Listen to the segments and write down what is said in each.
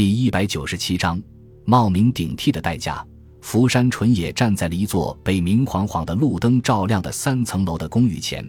第一百九十七章，冒名顶替的代价。福山纯也站在了一座被明晃晃的路灯照亮的三层楼的公寓前，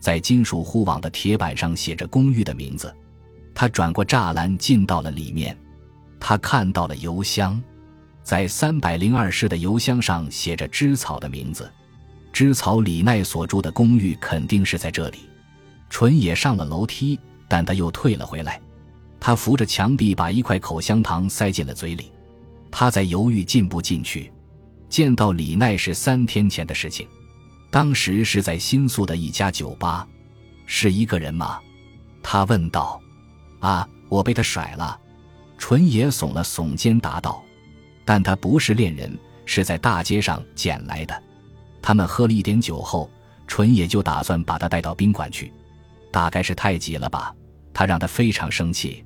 在金属护网的铁板上写着公寓的名字。他转过栅栏，进到了里面。他看到了邮箱，在三百零二室的邮箱上写着织草的名字。织草李奈所住的公寓肯定是在这里。纯也上了楼梯，但他又退了回来。他扶着墙壁，把一块口香糖塞进了嘴里。他在犹豫进不进去。见到李奈是三天前的事情，当时是在新宿的一家酒吧。是一个人吗？他问道。啊，我被他甩了。纯也耸了耸肩答道。但他不是恋人，是在大街上捡来的。他们喝了一点酒后，纯也就打算把他带到宾馆去。大概是太急了吧，他让他非常生气。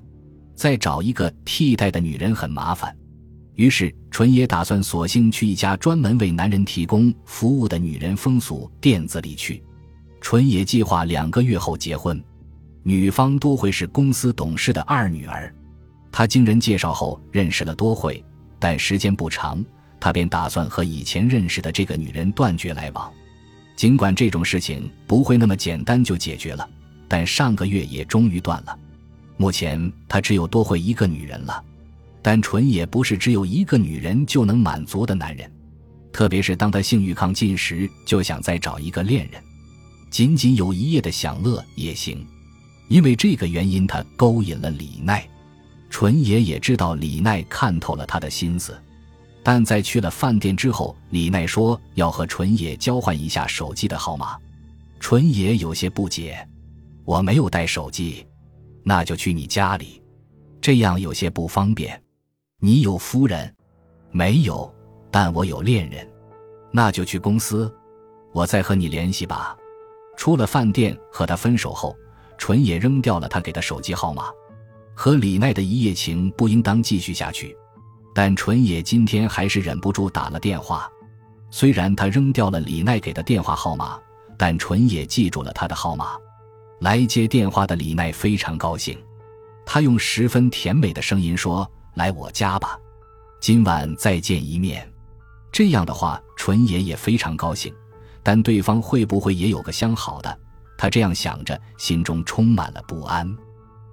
再找一个替代的女人很麻烦，于是纯也打算索性去一家专门为男人提供服务的女人风俗店子里去。纯也计划两个月后结婚，女方多会是公司董事的二女儿。他经人介绍后认识了多惠，但时间不长，他便打算和以前认识的这个女人断绝来往。尽管这种事情不会那么简单就解决了，但上个月也终于断了。目前他只有多会一个女人了，但纯也不是只有一个女人就能满足的男人，特别是当他性欲亢进时，就想再找一个恋人，仅仅有一夜的享乐也行。因为这个原因，他勾引了李奈。纯野也知道李奈看透了他的心思，但在去了饭店之后，李奈说要和纯野交换一下手机的号码。纯野有些不解：“我没有带手机。”那就去你家里，这样有些不方便。你有夫人？没有，但我有恋人。那就去公司，我再和你联系吧。出了饭店和他分手后，纯也扔掉了他给的手机号码。和李奈的一夜情不应当继续下去，但纯也今天还是忍不住打了电话。虽然他扔掉了李奈给的电话号码，但纯也记住了他的号码。来接电话的李奈非常高兴，他用十分甜美的声音说：“来我家吧，今晚再见一面。”这样的话，纯爷也非常高兴。但对方会不会也有个相好的？他这样想着，心中充满了不安。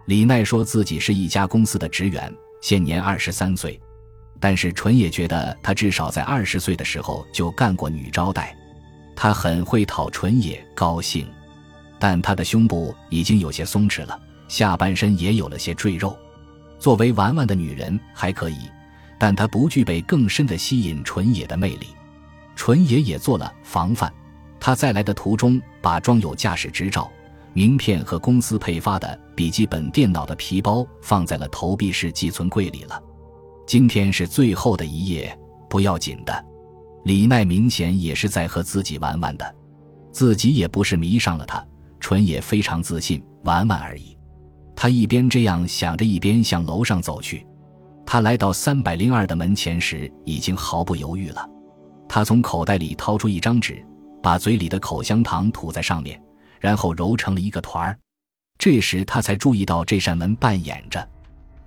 李奈说自己是一家公司的职员，现年二十三岁，但是纯也觉得他至少在二十岁的时候就干过女招待，他很会讨纯也高兴。但她的胸部已经有些松弛了，下半身也有了些赘肉。作为玩玩的女人还可以，但她不具备更深的吸引纯野的魅力。纯野也做了防范，他在来的途中把装有驾驶执照、名片和公司配发的笔记本电脑的皮包放在了投币式寄存柜里了。今天是最后的一夜，不要紧的。李奈明显也是在和自己玩玩的，自己也不是迷上了他。纯也非常自信，玩玩而已。他一边这样想着，一边向楼上走去。他来到三百零二的门前时，已经毫不犹豫了。他从口袋里掏出一张纸，把嘴里的口香糖吐在上面，然后揉成了一个团儿。这时他才注意到这扇门半掩着，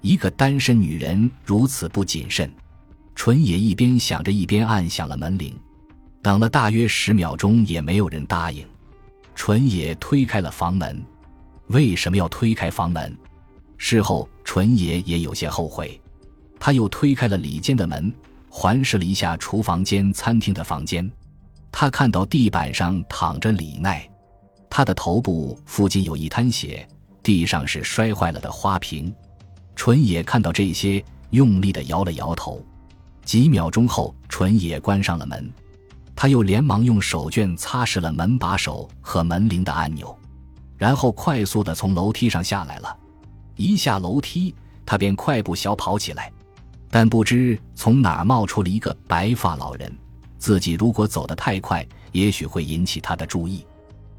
一个单身女人如此不谨慎。纯也一边想着，一边按响了门铃。等了大约十秒钟，也没有人答应。纯野推开了房门，为什么要推开房门？事后，纯野也有些后悔。他又推开了里间的门，环视了一下厨房间、餐厅的房间。他看到地板上躺着李奈，他的头部附近有一滩血，地上是摔坏了的花瓶。纯野看到这些，用力的摇了摇头。几秒钟后，纯野关上了门。他又连忙用手绢擦拭了门把手和门铃的按钮，然后快速的从楼梯上下来了。一下楼梯，他便快步小跑起来，但不知从哪儿冒出了一个白发老人。自己如果走得太快，也许会引起他的注意。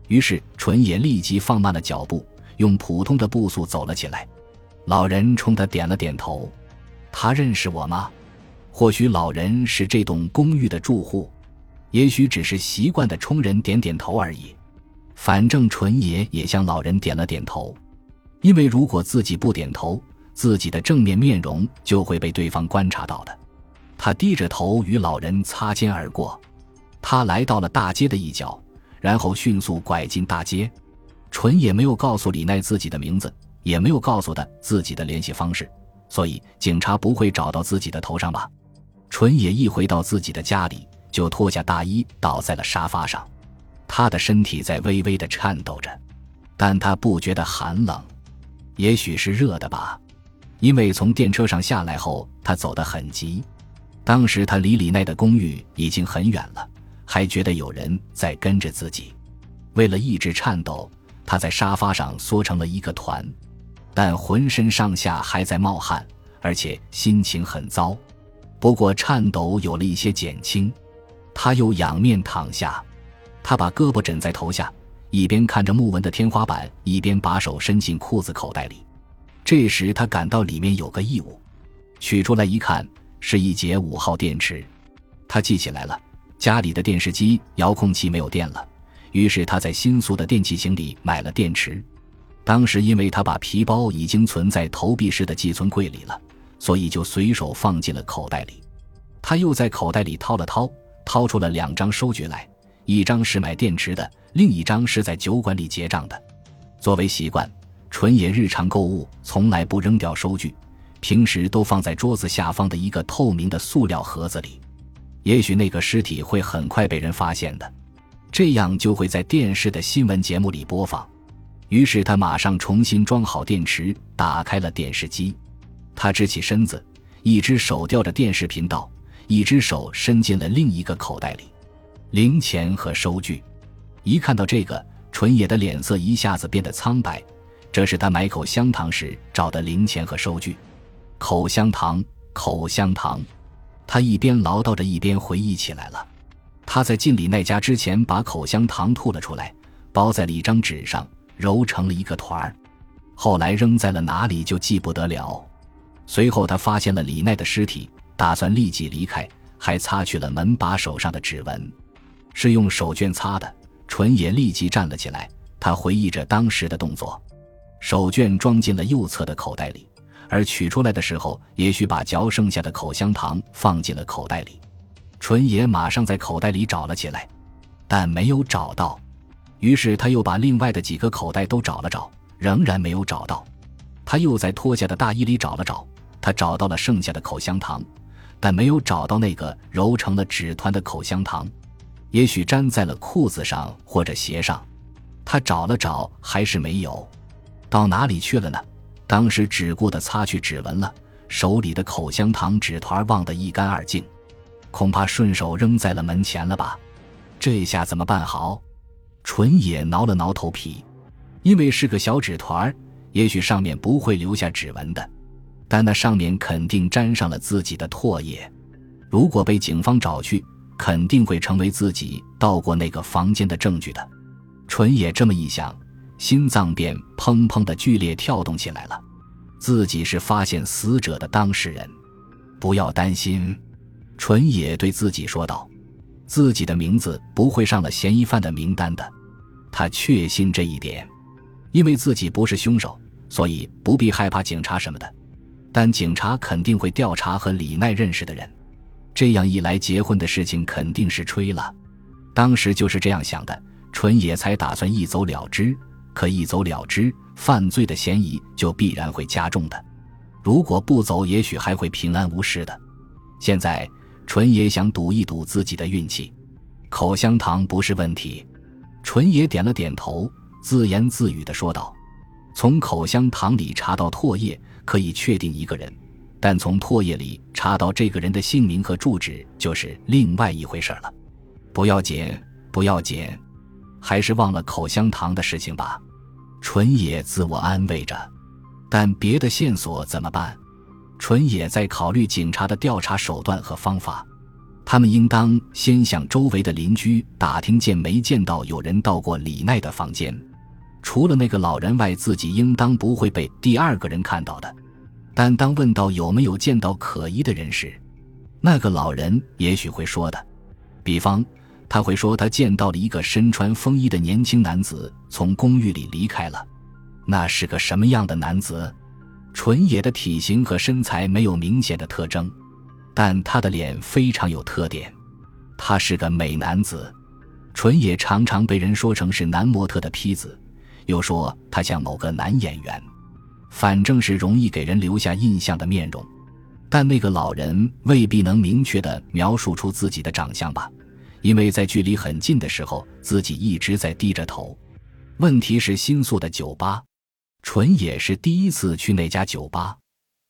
于是纯也立即放慢了脚步，用普通的步速走了起来。老人冲他点了点头。他认识我吗？或许老人是这栋公寓的住户。也许只是习惯的冲人点点头而已，反正纯爷也向老人点了点头，因为如果自己不点头，自己的正面面容就会被对方观察到的。他低着头与老人擦肩而过，他来到了大街的一角，然后迅速拐进大街。纯也没有告诉李奈自己的名字，也没有告诉他自己的联系方式，所以警察不会找到自己的头上吧？纯也一回到自己的家里，就脱下大衣倒在了沙发上，他的身体在微微的颤抖着，但他不觉得寒冷，也许是热的吧，因为从电车上下来后，他走得很急。当时他离李奈的公寓已经很远了，还觉得有人在跟着自己。为了抑制颤抖。他在沙发上缩成了一个团，但浑身上下还在冒汗，而且心情很糟。不过颤抖有了一些减轻，他又仰面躺下，他把胳膊枕在头下，一边看着木纹的天花板，一边把手伸进裤子口袋里。这时他感到里面有个异物，取出来一看，是一节五号电池。他记起来了，家里的电视机遥控器没有电了。于是他在新宿的电器行里买了电池，当时因为他把皮包已经存在投币式的寄存柜里了，所以就随手放进了口袋里。他又在口袋里掏了掏，掏出了两张收据来，一张是买电池的，另一张是在酒馆里结账的。作为习惯，纯野日常购物从来不扔掉收据，平时都放在桌子下方的一个透明的塑料盒子里。也许那个尸体会很快被人发现的。这样就会在电视的新闻节目里播放。于是他马上重新装好电池，打开了电视机。他直起身子，一只手吊着电视频道，一只手伸进了另一个口袋里，零钱和收据。一看到这个，纯野的脸色一下子变得苍白。这是他买口香糖时找的零钱和收据。口香糖，口香糖。他一边唠叨着，一边回忆起来了。他在进李奈家之前，把口香糖吐了出来，包在了一张纸上，揉成了一个团儿。后来扔在了哪里就记不得了。随后他发现了李奈的尸体，打算立即离开，还擦去了门把手上的指纹，是用手绢擦的。纯也立即站了起来，他回忆着当时的动作：手绢装进了右侧的口袋里，而取出来的时候，也许把嚼剩下的口香糖放进了口袋里。纯也马上在口袋里找了起来，但没有找到。于是他又把另外的几个口袋都找了找，仍然没有找到。他又在脱下的大衣里找了找，他找到了剩下的口香糖，但没有找到那个揉成了纸团的口香糖。也许粘在了裤子上或者鞋上。他找了找，还是没有。到哪里去了呢？当时只顾的擦去指纹了，手里的口香糖纸团忘得一干二净。恐怕顺手扔在了门前了吧？这下怎么办好？纯野挠了挠头皮，因为是个小纸团也许上面不会留下指纹的，但那上面肯定沾上了自己的唾液。如果被警方找去，肯定会成为自己到过那个房间的证据的。纯野这么一想，心脏便砰砰的剧烈跳动起来了。自己是发现死者的当事人，不要担心。纯野对自己说道：“自己的名字不会上了嫌疑犯的名单的，他确信这一点，因为自己不是凶手，所以不必害怕警察什么的。但警察肯定会调查和李奈认识的人，这样一来，结婚的事情肯定是吹了。当时就是这样想的，纯野才打算一走了之。可一走了之，犯罪的嫌疑就必然会加重的。如果不走，也许还会平安无事的。现在。”纯野想赌一赌自己的运气，口香糖不是问题。纯野点了点头，自言自语的说道：“从口香糖里查到唾液，可以确定一个人；但从唾液里查到这个人的姓名和住址，就是另外一回事了。不要紧，不要紧，还是忘了口香糖的事情吧。”纯野自我安慰着。但别的线索怎么办？纯也在考虑警察的调查手段和方法，他们应当先向周围的邻居打听，见没见到有人到过李奈的房间。除了那个老人外，自己应当不会被第二个人看到的。但当问到有没有见到可疑的人时，那个老人也许会说的，比方他会说他见到了一个身穿风衣的年轻男子从公寓里离开了。那是个什么样的男子？纯野的体型和身材没有明显的特征，但他的脸非常有特点。他是个美男子。纯野常常被人说成是男模特的坯子，又说他像某个男演员，反正是容易给人留下印象的面容。但那个老人未必能明确的描述出自己的长相吧，因为在距离很近的时候，自己一直在低着头。问题是新宿的酒吧，纯也是第一次去那家酒吧，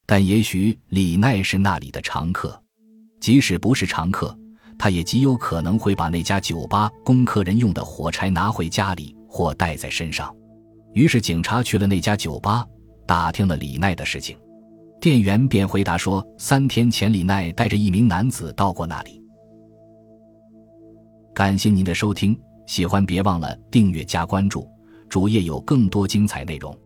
但也许李奈是那里的常客。即使不是常客，他也极有可能会把那家酒吧供客人用的火柴拿回家里或带在身上。于是警察去了那家酒吧，打听了李奈的事情。店员便回答说：“三天前，李奈带着一名男子到过那里。”感谢您的收听，喜欢别忘了订阅加关注，主页有更多精彩内容。